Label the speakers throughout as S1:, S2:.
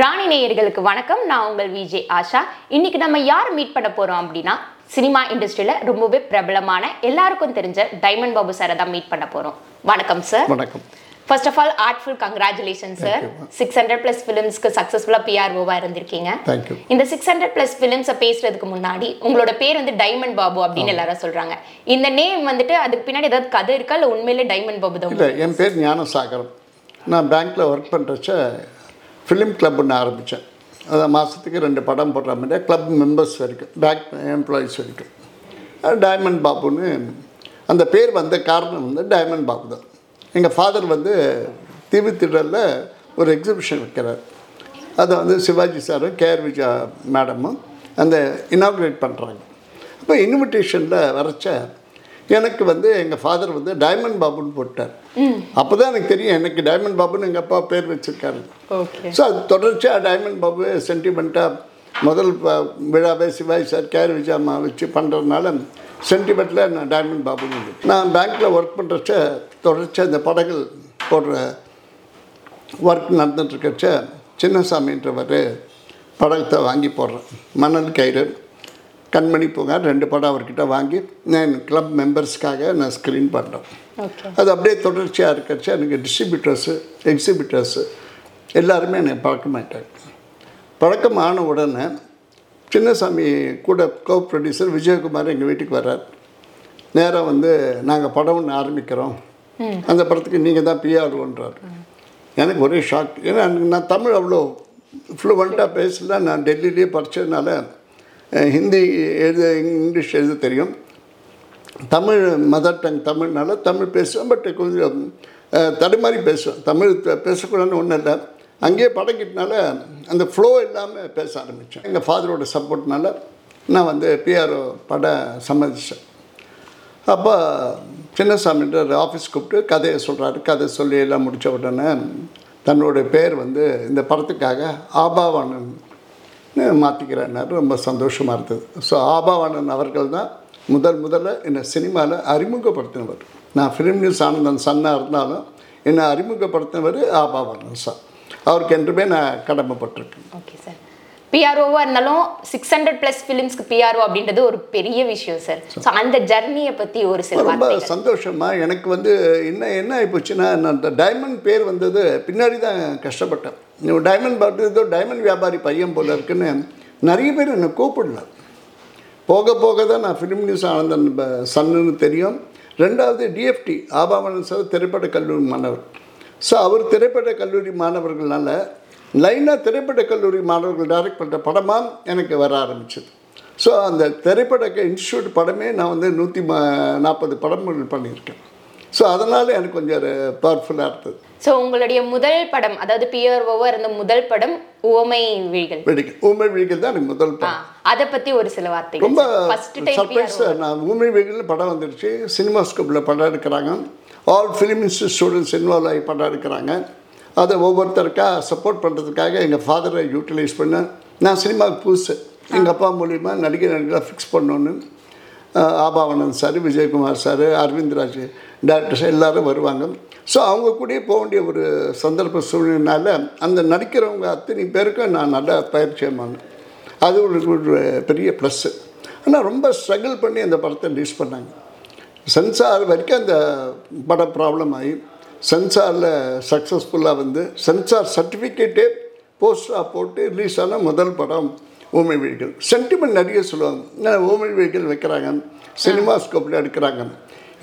S1: ராணி நேயர்களுக்கு வணக்கம். நான் உங்கள் விஜே ஆஷா. இன்னைக்கு நம்ம யார் மீட் பண்ண போறோம் அப்படின்னா சினிமா இண்டஸ்ட்ரியில ரொம்பவே பிரபலமான எல்லாருக்கும் தெரிஞ்ச டைமண்ட் பாபு சாரை தான் மீட் பண்ண போறோம். வணக்கம் சார்
S2: வணக்கம்.
S1: First of all heartful congratulation sir six hundred plus ஃபிலிம்ஸ்க்கு சக்ஸஸ்ஃபுல்லாக பிஆர்ஓவாக இருந்திருக்கீங்க. இந்த சிக்ஸ் ஹண்ட்ரட் ப்ளஸ் ஃபிலிம்ஸை பேசுறதுக்கு முன்னாடி உங்களோட பேர் வந்து டைமண்ட் பாபு அப்படின்னு எல்லாரும் சொல்றாங்க. இந்த நேம் வந்துட்டு அதுக்கு பின்னாடி ஏதாவது கதை இருக்கா? இல்லை உண்மையிலே டைமண்ட் பாபு தான்
S2: இல்லை என் பேர் ஞானசாகரம். நான் பேங்க்கில் ஒர்க் பண்ணுறச்ச ஃபிலிம் கிளப்னு ஆரம்பித்தேன் அதான் மாதத்துக்கு ரெண்டு படம் போடுற மாதிரி கிளப் மெம்பர்ஸ் வரைக்கும் பேக் எம்ப்ளாயீஸ் வரைக்கும். டைமண்ட் பாபுன்னு அந்த பேர் வந்த காரணம் வந்து டைமண்ட் பாபு தான். எங்கள் ஃபாதர் வந்து தீவுத்திடலில் ஒரு எக்ஸிபிஷன் வைக்கிறார். அதை வந்து சிவாஜி சாரும் கேஆர் விஜயா மேடமும் அந்த இனாக்ரேட் பண்ணுறாங்க அப்போ இன்விடேஷனில் வரைச்ச எனக்கு வந்து எங்கள் ஃபாதர் வந்து டைமண்ட் பாபுன்னு போட்டார். அப்போ தான் எனக்கு தெரியும் எனக்கு டைமண்ட் பாபுன்னு எங்கள் அப்பா பேர் வச்சுருக்காரு. ஸோ அது தொடர்ச்சியாக டைமண்ட் பாபு சென்டிமெண்ட்டாக முதல் விழாவே Sivaji sir K R Vijayamma வச்சு பண்ணுறதுனால சென்டிமெண்ட்டில் நான் டைமண்ட் பாபுன்னு. நான் பேங்க்கில் ஒர்க் பண்ணுறச்ச தொடர்ச்சியாக இந்த படங்கள் போடுற ஒர்க் நடந்துட்டுருக்கச்ச சின்னசாமின்றவர் படத்தை வாங்கி போடுறேன் மணல் கயிறு. கண்மணி பூங்கார் ரெண்டு படம் அவர்கிட்ட வாங்கி நான் கிளப் மெம்பர்ஸ்க்காக நான் ஸ்க்ரீன் பண்ணுறேன் அது அப்படியே தொடர்ச்சியாக இருக்கச்சு எனக்கு டிஸ்ட்ரிபியூட்டர்ஸு எக்ஸிபிட்டர்ஸு எல்லாருமே என்னை பழக்கமாயிட்டாங்க பழக்கம் ஆன உடனே சின்னசாமி கூட கோ ப்ரொடியூசர் விஜயகுமார் எங்கள் வீட்டுக்கு வர்றார். நேராக வந்து நாங்கள் படம் ஒன்று ஆரம்பிக்கிறோம். அந்த படத்துக்கு நீங்கள் தான் பிஆர்ஓன்றார் எனக்கு ஒரே ஷாக் ஏன்னா நான் தமிழ் அவ்வளோ ஃப்ளூவெண்ட்டாக பேசல. நான் டெல்லியிலேயே படித்ததுனால ஹிந்தி எழுத இங்கிலீஷ் எழுத தெரியும். தமிழ் மதர் டங் தமிழ்னால தமிழ் பேசுவேன் பட் கொஞ்சம் தடுமாறி பேசுவேன். தமிழ் பே- பேசக்கூடாதுன்னு ஒன்றும் இல்லை. அங்கேயே பழகிட்டனால அந்த ஃப்ளோ இல்லாமல் பேச ஆரம்பித்தேன் எங்கள் ஃபாதரோட சப்போர்ட்னால நான் வந்து பிஆர்ஓ பட சம்மதிச்சேன். அப்போ சின்னசாமின்ற ஆஃபீஸ் கூப்பிட்டு கதையை சொல்கிறாரு கதை சொல்லி எல்லாம் முடித்த உடனே தன்னோட பேர் வந்து இந்த படத்துக்காக ஆபாவானன் மாற்றிக்கிறேன்னாரு ரொம்ப சந்தோஷமாக இருந்தது. ஸோ ஆபாவானன் அவர்கள் தான் முதல் முதல்ல என்னை சினிமாவில் அறிமுகப்படுத்தினவர். நான் ஃபிலிம் நியூஸ் ஆனந்தன் சன்னாக இருந்தாலும் என்னை அறிமுகப்படுத்தினவர் ஆபாவானன் சார். அவருக்கு என்றுமே நான் கடமைப்பட்டிருக்கேன்.
S1: ஓகே சார் பிஆர்ஓவா இருந்தாலும் சிக்ஸ் ஹண்ட்ரட் ப்ளஸ் ஃபிலிம்ஸ்க்கு பிஆர்ஓ அப்படின்றது ஒரு பெரிய விஷயம் சார் ஸோ அந்த ஜர்னியை பத்தி ஒரு சில
S2: ரொம்ப
S1: வார்த்தைகள்.
S2: சந்தோஷமா எனக்கு வந்து என்ன என்ன ஆகிப்போச்சுன்னா நான் அந்த டைமண்ட் பேர் வந்தது பின்னாடி தான் கஷ்டப்பட்டேன். டைமண்ட் ஏதோ டைமண்ட் வியாபாரி பையன் போல இருக்குன்னு நிறைய பேர் என்னை கூப்பிடல. போக போக தான் நான் ஃபிலிம் நியூஸ் ஆனந்தன் சன்னுன்னு தெரியும். ரெண்டாவது டிஎஃப்டி ஆபாவனன் சார் திரைப்பட கல்லூரி மாணவர். ஸோ அவர் திரைப்பட கல்லூரி மாணவர்களால் லைனாக திரைப்பட கல்லூரி மாணவர்கள் டைரக்ட் பண்ணுற படமாக எனக்கு வர ஆரம்பிச்சது. ஸோ அந்த திரைப்பட இன்ஸ்டியூட் படமே நான் வந்து நூற்றி நாற்பது படங்கள் பண்ணியிருக்கேன். ஸோ அதனால் எனக்கு கொஞ்சம் பவர்ஃபுல்லாக இருந்தது.
S1: ஸோ உங்களுடைய முதல் படம் அதாவது பிஆர்ஓவா இருந்த முதல் படம் உவமை விழிகள்.
S2: வெடிக்க ஊமை விழிகள் தான் எனக்கு முதல் படம்.
S1: அதை பத்தி ஒரு சில வார்த்தைகள்.
S2: ரொம்ப சர்ப்ரைஸ் நான் ஊமை விழிகள் படம் வந்துருச்சு. சினிமா ஸ்கோப்பில் படம் எடுக்கிறாங்க. All film institute students involve ஆகி படம் எடுக்கிறாங்க. அதை ஒவ்வொருத்தருக்காக சப்போர்ட் பண்ணுறதுக்காக எங்கள் ஃபாதரை யூட்டிலைஸ் பண்ணேன் நான் சினிமாவுக்கு புதுசு. எங்கள் அப்பா மூலிமா நடிகை நடிகராக ஃபிக்ஸ் பண்ணோன்னு ஆஹ் Aabavanan sir Vijayakumar sir Aravind Raj directors எல்லோரும் வருவாங்க. ஸோ அவங்க கூடயே போக வேண்டிய ஒரு சந்தர்ப்ப சூழ்நிலைனால அந்த நடிக்கிறவங்க அத்தனை பேருக்கும் நான் நல்லா பயிற்சி அது ஒரு ஒரு பெரிய ப்ளஸ்ஸு ஆனால் ரொம்ப ஸ்ட்ரகிள் பண்ணி அந்த படத்தை ரிலீஸ் பண்ணாங்க. சென்சார் வரைக்கும் அந்த படம் ப்ராப்ளம் ஆகி சென்சாரில் சக்ஸஸ்ஃபுல்லாக வந்து சென்சார் சர்டிஃபிகேட்டே போஸ்டராக போட்டு ரிலீஸ் ஆன முதல் படம் ஊமை விழிகள் சென்டிமெண்ட் நிறைய சொல்லுவாங்க. ஊமை விழிகள் வைக்கிறாங்க? சினிமா ஸ்கோப்பில் எடுக்கிறாங்க.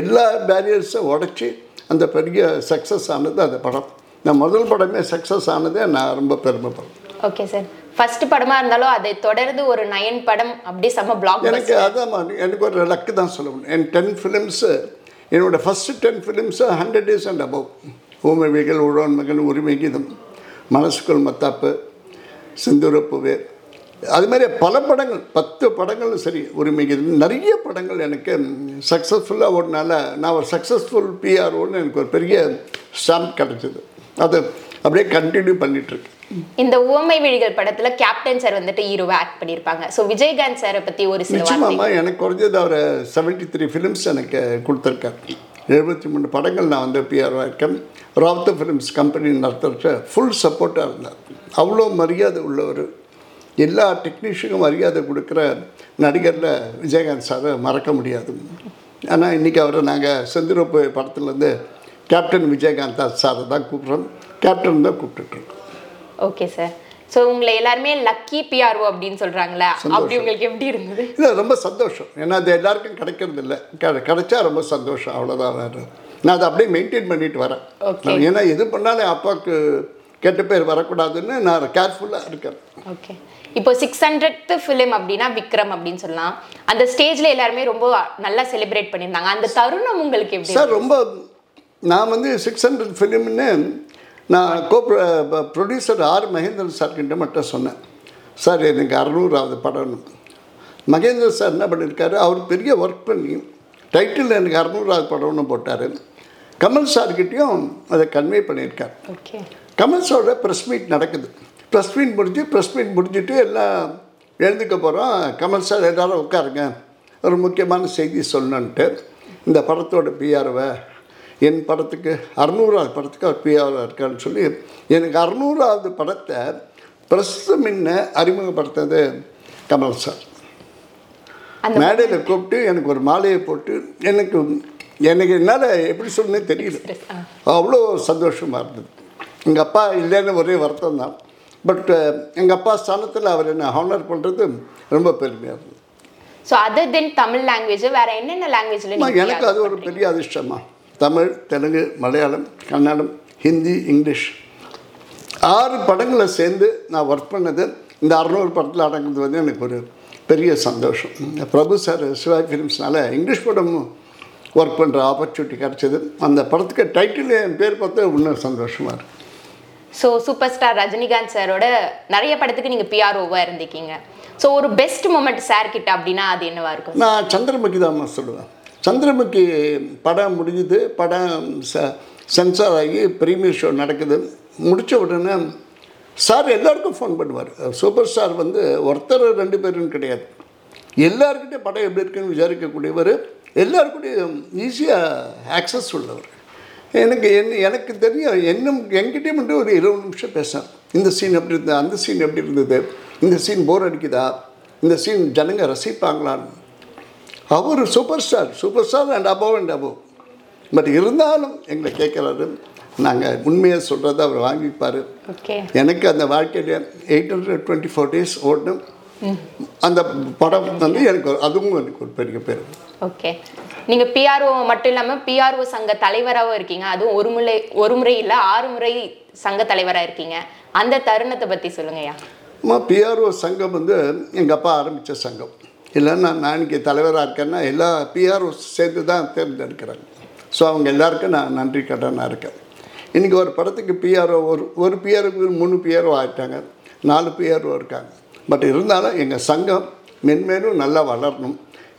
S2: எல்லா பேரியர்ஸும் உடச்சி அந்த பெரிய சக்ஸஸ் ஆனது அந்த படம். நான் முதல் படமே சக்ஸஸ் ஆனதே நான் ரொம்ப பெருமைப்படுறேன்.
S1: ஓகே சார் ஃபர்ஸ்ட் படமா இருந்தாலும் அதை தொடர்ந்து ஒரு நயன் படம் அப்படியே செம்ம பிளாக்
S2: எனக்கு அதான் எனக்கு ஒரு லக்கு தான் சொல்ல முடியும். என் டென் ஃபிலிம்ஸு என்னோட first ten films hundred days and above Oomaivizhigal Uzhavan Magan Urimai Geetham மனசுக்குள் மத்தாப்பு சிந்துரப்புவே. அது மாதிரி பல படங்கள் பத்து படங்களும் சரி உரிமை கீதம் நிறைய படங்கள் எனக்கு சக்ஸஸ்ஃபுல்லாக ஓடினால நான் ஒரு சக்ஸஸ்ஃபுல் பிஆர்ஓன்னு எனக்கு ஒரு பெரிய ஸ்டாம்ப் கிடச்சிது. அது அப்படியே கண்டினியூ பண்ணிகிட்ருக்கேன்
S1: இந்த உவமை விழிகள் படத்துல கேப்டன் சார் வந்துட்டு ஹீரோவா ஆக்ட் பண்ணியிருப்பாங்க ஸோ விஜயகாந்த் சாரை பத்தி ஒரு சில
S2: நிச்சயமாம்மா எனக்கு குறைஞ்சது அவர் செவன்ட்டி த்ரீ ஃபிலிம்ஸ் எனக்கு கொடுத்துருக்காரு. எழுபத்தி மூணு படங்கள் நான் வந்து பிஆர்ஓ இருக்கேன். ராவ்த ஃபிலிம்ஸ் கம்பெனி நடத்துகிற ஃபுல் சப்போர்ட்டாக இருந்தார். அவ்வளோ மரியாதை உள்ளவர். எல்லா டெக்னீஷியனுக்கும் மரியாதை கொடுக்குற நடிகரில் விஜயகாந்த் சாரை மறக்க முடியாது. ஆனால் இன்றைக்கி அவரை நாங்கள் செந்திரப்பு படத்துலேருந்து கேப்டன் விஜயகாந்த் சாரை தான் கூப்பிட்றோம். கேப்டன் தான் கூப்பிட்டுட்ருக்கோம்
S1: ஓகே சார் ஸோ உங்களை எல்லாருமே லக்கி பிஆர்ஓ அப்படின்னு சொல்றாங்களே? அப்படி உங்களுக்கு எப்படி இருந்தது?
S2: இல்லை ரொம்ப சந்தோஷம். ஏன்னா அது எல்லாருக்கும் கிடைக்கிறது இல்லை. கிடை கிடைச்சா ரொம்ப சந்தோஷம். அவ்வளோதான் வேறு. நான் அதை அப்படியே மெயின்டைன் பண்ணிட்டு வரேன். ஏன்னா எது பண்ணாலும் அப்பாவுக்கு கெட்ட பேர் வரக்கூடாதுன்னு நான் கேர்ஃபுல்லாக இருக்கேன்.
S1: ஓகே இப்போ சிக்ஸ் ஹண்ட்ரட் ஃபிலிம் அப்படின்னா விக்ரம் அப்படின்னு சொல்லலாம். அந்த ஸ்டேஜ்ல எல்லாருமே ரொம்ப நல்லா செலிப்ரேட் பண்ணியிருந்தாங்க. அந்த தருணம் உங்களுக்கு எப்படி
S2: சார் ரொம்ப நான் வந்து சிக்ஸ் ஹண்ட்ரட் ஃபிலிம்னு நான் கோ ப்ரொடியூசர் ஆர் மகேந்திரன் சார்கிட்ட மட்டும் சொன்னேன். சார் எனக்கு அறநூறாவது படம்னு மகேந்திரன் சார் என்ன பண்ணியிருக்காரு அவர் பெரிய ஒர்க் பண்ணி டைட்டில் எனக்கு அறநூறாவது படம்னு போட்டார். கமல் சார்கிட்டையும் அதை கன்வே பண்ணியிருக்கார். கமல் சாரோட ப்ரெஸ் மீட் நடக்குது. ப்ரெஸ் மீட் முடிஞ்சு ப்ரெஸ் மீட் முடிஞ்சுட்டு எல்லாம் எழுந்துக்க போகிறோம் கமல் சார் எல்லாரும் உட்காருங்க. ஒரு முக்கியமான செய்தி சொல்லணுன்ட்டு இந்த படத்தோட பிஆர்வை என் படத்துக்கு அறநூறாவது படத்துக்கு அவர் பிஆர்வாக இருக்கான்னு சொல்லி எனக்கு அறநூறாவது படத்தை ப்ரெஸ் முன்ன அறிமுகப்படுத்தது கமல் சார். மேடையில் கூப்பிட்டு எனக்கு ஒரு மாலையை போட்டு எனக்கு எனக்கு என்னால் எப்படி சொல்லணும்னே தெரியல. அவ்வளோ சந்தோஷமாக இருந்தது. எங்கள் அப்பா இல்லைன்னு ஒரே வருத்தம் தான். பட் எங்கள் அப்பா ஸ்தானத்தில் அவர் என்னை ஹானர் பண்ணுறது ரொம்ப பெருமையாக இருந்தது.
S1: So other than Tamil language வேற என்னென்ன லாங்குவேஜ்ல
S2: எனக்கு அது ஒரு பெரிய அதிர்ஷ்டமா தமிழ் தெலுங்கு மலையாளம் கன்னடம் ஹிந்தி இங்கிலீஷ். ஆறு படங்களை சேர்ந்து நான் ஒர்க் பண்ணது இந்த அறநூறு படத்தில் அடங்குறது வந்து எனக்கு ஒரு பெரிய சந்தோஷம். பிரபு சார் சிவாய் ஃபிலிம்ஸ்னால இங்கிலீஷ் படமும் ஒர்க் பண்ணுற ஆப்பர்ச்சுனிட்டி கிடச்சிது. அந்த படத்துக்கு டைட்டில் என் பேர் பார்த்தா இன்னும் சந்தோஷமாக இருக்கு.
S1: ஸோ சூப்பர் ஸ்டார் ரஜினிகாந்த் சாரோட நிறைய படத்துக்கு நீங்க பிஆர்ஓவா இருந்திருக்கீங்க. ஸோ ஒரு பெஸ்ட் மூமெண்ட் சார் கிட்ட அப்படின்னா அது என்னவா இருக்கும்?
S2: நான் சந்திரமுகி தான் சொல்லுவேன். சந்திரமுகி படம் முடிஞ்சுது படம் ச சென்சார் ஆகி ப்ரீமியர் ஷோ நடக்குது. முடித்த உடனே சார் எல்லாருக்கும் ஃபோன் பண்ணுவார். சூப்பர் ஸ்டார் வந்து ஒருத்தர் ரெண்டு பேருன்னு கிடையாது. எல்லாருக்கிட்டே படம் எப்படி இருக்குன்னு விசாரிக்கக்கூடியவர் எல்லாருக்கூடையும் ஈஸியாக ஆக்சஸ் உள்ளவர். எனக்கு என் எனக்கு தெரியும் என்னும் என்கிட்டே மட்டும் ஒரு இருபது நிமிஷம் பேசேன் இந்த சீன் எப்படி இருந்தது? அந்த சீன் எப்படி இருந்தது? இந்த சீன் போர் அடிக்குதா? இந்த சீன் ஜனங்க ரசிப்பாங்களான்னு. அவர் super star super star and above and above but இருந்தாலும் எங்களை கேட்குறாரு. நாங்கள் உண்மையை சொல்கிறத அவர் வாங்கிப்பார்.
S1: ஓகே
S2: எனக்கு அந்த வாழ்க்கையில் eight hundred twenty four days ஓடணும் அந்த படம் வந்து எனக்கு அதுவும் எனக்கு ஒரு பெரிய பேர்.
S1: ஓகே நீங்க பிஆர்ஓ மட்டும் இல்லாம பிஆர்ஓ சங்க தலைவராகவும் இருக்கீங்க. அதுவும் ஒரு முறை ஒரு முறை இல்ல ஆறு முறை சங்க தலைவரா இருக்கீங்க. அந்த தருணத்தை பத்தி சொல்லுங்கய்யா.
S2: அம்மா பிஆர்ஓ சங்கம் வந்து எங்கள் அப்பா ஆரம்பித்த சங்கம். இல்லைன்னா நான் இன்னைக்கு தலைவராக இருக்கேன்னா எல்லா பிஆர்ஓ சேர்ந்து தான் தேர்ந்தெடுக்கிறாங்க. ஸோ அவங்க எல்லாருக்கும் நான் நன்றி கடனாக இருக்கேன். இன்றைக்கி ஒரு படத்துக்கு பிஆர்ஓ ஒரு ஒரு பிஆர்ஓக்கு மூணு பிஆர்ஓ ஆகிட்டாங்க நாலு பிஆர்ஓ இருக்காங்க. பட் இருந்தாலும் எங்கள் சங்கம் மென்மேலும் நல்லா வளரணும்.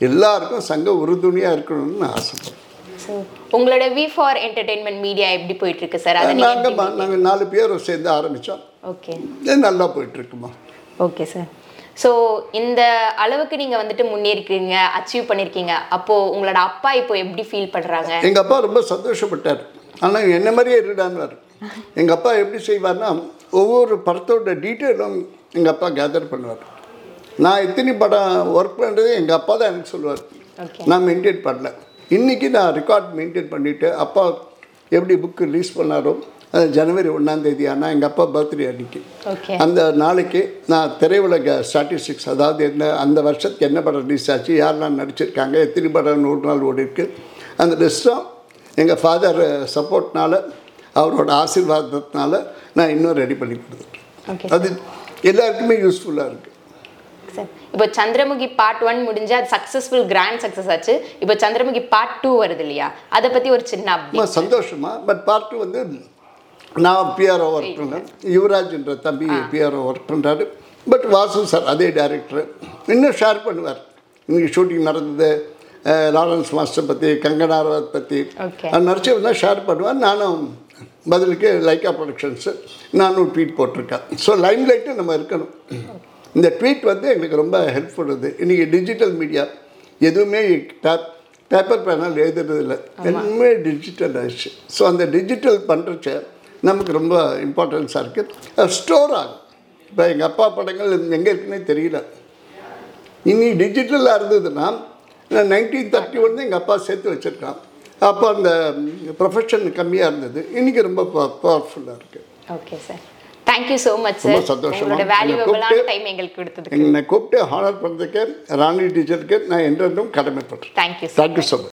S2: எல்லாருக்கும் சங்கம் உறுதுணையாக இருக்கணும்னு நான் ஆசைப்படுறேன்.
S1: உங்களோட வி ஃபார் என்டர்டெயின்மெண்ட் மீடியா எப்படி போயிட்டு இருக்கு சார்
S2: நாங்கள் நாங்கள் நாலு பிஆர்ஓ சேர்ந்து ஆரம்பித்தோம்.
S1: ஓகே
S2: நல்லா போயிட்டுருக்குமா?
S1: ஓகே சார் ஸோ இந்த அளவுக்கு நீங்க வந்துட்டு முன்னேறிக்கிறீங்க அச்சீவ் பண்ணிருக்கீங்க அப்போ உங்களோட அப்பா இப்போ எப்படி ஃபீல் பண்றாங்க
S2: எங்கள் அப்பா ரொம்ப சந்தோஷப்பட்டார். ஆனால் என்ன மாதிரியே இருடான்னார் எங்கள் அப்பா எப்படி செய்வார்னா ஒவ்வொரு படத்தோட டீட்டெயிலும் எங்கள் அப்பா கேதர் பண்ணுவார். நான் எத்தனை படம் ஒர்க் பண்ணுறது எங்கள் அப்பா தான் எனக்கு சொல்லுவார். நான் மெயின்டைன் பண்ணல. இன்றைக்கி நான் ரெக்கார்ட் மெயின்டைன் பண்ணிவிட்டு அப்பா எப்படி புக்கு ரிலீஸ் பண்ணாரோ ஜனவரி ஒன்றாந்தேதி ஆனால் எங்கள் அப்பா பர்த்டே அன்னைக்கு. அந்த நாளைக்கு நான் திரையுலக ஸ்டாட்டிஸ்டிக்ஸ் அதாவது என்ன அந்த வருஷத்துக்கு என்ன படம் ரிலீஸ் ஆச்சு யாரெல்லாம் நடிச்சிருக்காங்க எத்தனை படம் நூறு நாள் ஓடி இருக்கு. அந்த லிஸ்ட்டும் எங்கள் ஃபாதர் சப்போர்ட்னால அவரோட ஆசீர்வாதத்தினால நான் இன்னும் ரெடி பண்ணி கொடுத்துட்டேன் அது எல்லாருக்குமே யூஸ்ஃபுல்லாக இருக்குது
S1: சார் இப்போ சந்திரமுகி பார்ட் ஒன் முடிஞ்சு அது சக்ஸஸ்ஃபுல் கிராண்ட் சக்ஸஸ் ஆச்சு. இப்போ சந்திரமுகி பார்ட் டூ வருது இல்லையா? அதை பத்தி ஒரு சின்ன
S2: சந்தோஷமா? பட் பார்ட் வந்து நான் பிஆர்ஓ ஒர்க் பண்ணேன் யுவராஜ்ன்ற தம்பி பிஆர்ஓ ஒர்க் பண்ணுறாரு பட் வாசு சார் அதே டைரக்டர் இன்னும் ஷேர் பண்ணுவார். இன்னைக்கு ஷூட்டிங் நடந்தது. லாரன்ஸ் மாஸ்டர் பற்றி கங்கனா ரவத் பற்றி. நடிச்சவெல்லாம் ஷேர் பண்ணுவார். நானும் பதிலுக்கு லைக்கா ப்ரொடக்ஷன்ஸு நானும் ட்வீட் போட்டிருக்கேன். ஸோ லைம் லைட்டு நம்ம இருக்கணும். இந்த ட்வீட் வந்து எங்களுக்கு ரொம்ப ஹெல்ப்ஃபுல் இது இன்றைக்கி டிஜிட்டல் மீடியா எதுவுமே டேப் பேப்பர் பேனால் எழுதுறது இல்லை எல்லாமே டிஜிட்டல் ஆயிடுச்சு. ஸோ அந்த டிஜிட்டல் பண்ணுறச்ச நமக்கு ரொம்ப இம்பார்ட்டன்ஸாக இருக்குது ஸ்டோர் ஆகும் இப்போ எங்கள் அப்பா படங்கள் எங்கே இருக்குன்னே தெரியல. இனி டிஜிட்டலாக இருந்ததுன்னா நைன்டீன் தேர்ட்டி ஒன் எங்கள் அப்பா சேர்த்து வச்சுருக்கான். அப்போ அந்த ப்ரொஃபஷன் கம்மியாக இருந்தது. இன்றைக்கி ரொம்ப பவர்ஃபுல்லாக இருக்குது
S1: okay sir thank you so much sir
S2: சந்தோஷமா.
S1: டைம் எங்களுக்கு கொடுத்ததுக்கு.
S2: என்னை கூப்பிட்டு ஹானர் பண்ணுறதுக்கு ராணி டீச்சருக்கு நான் என்றென்றும் கடமைப்படுறேன்.
S1: Thank you
S2: thank you so much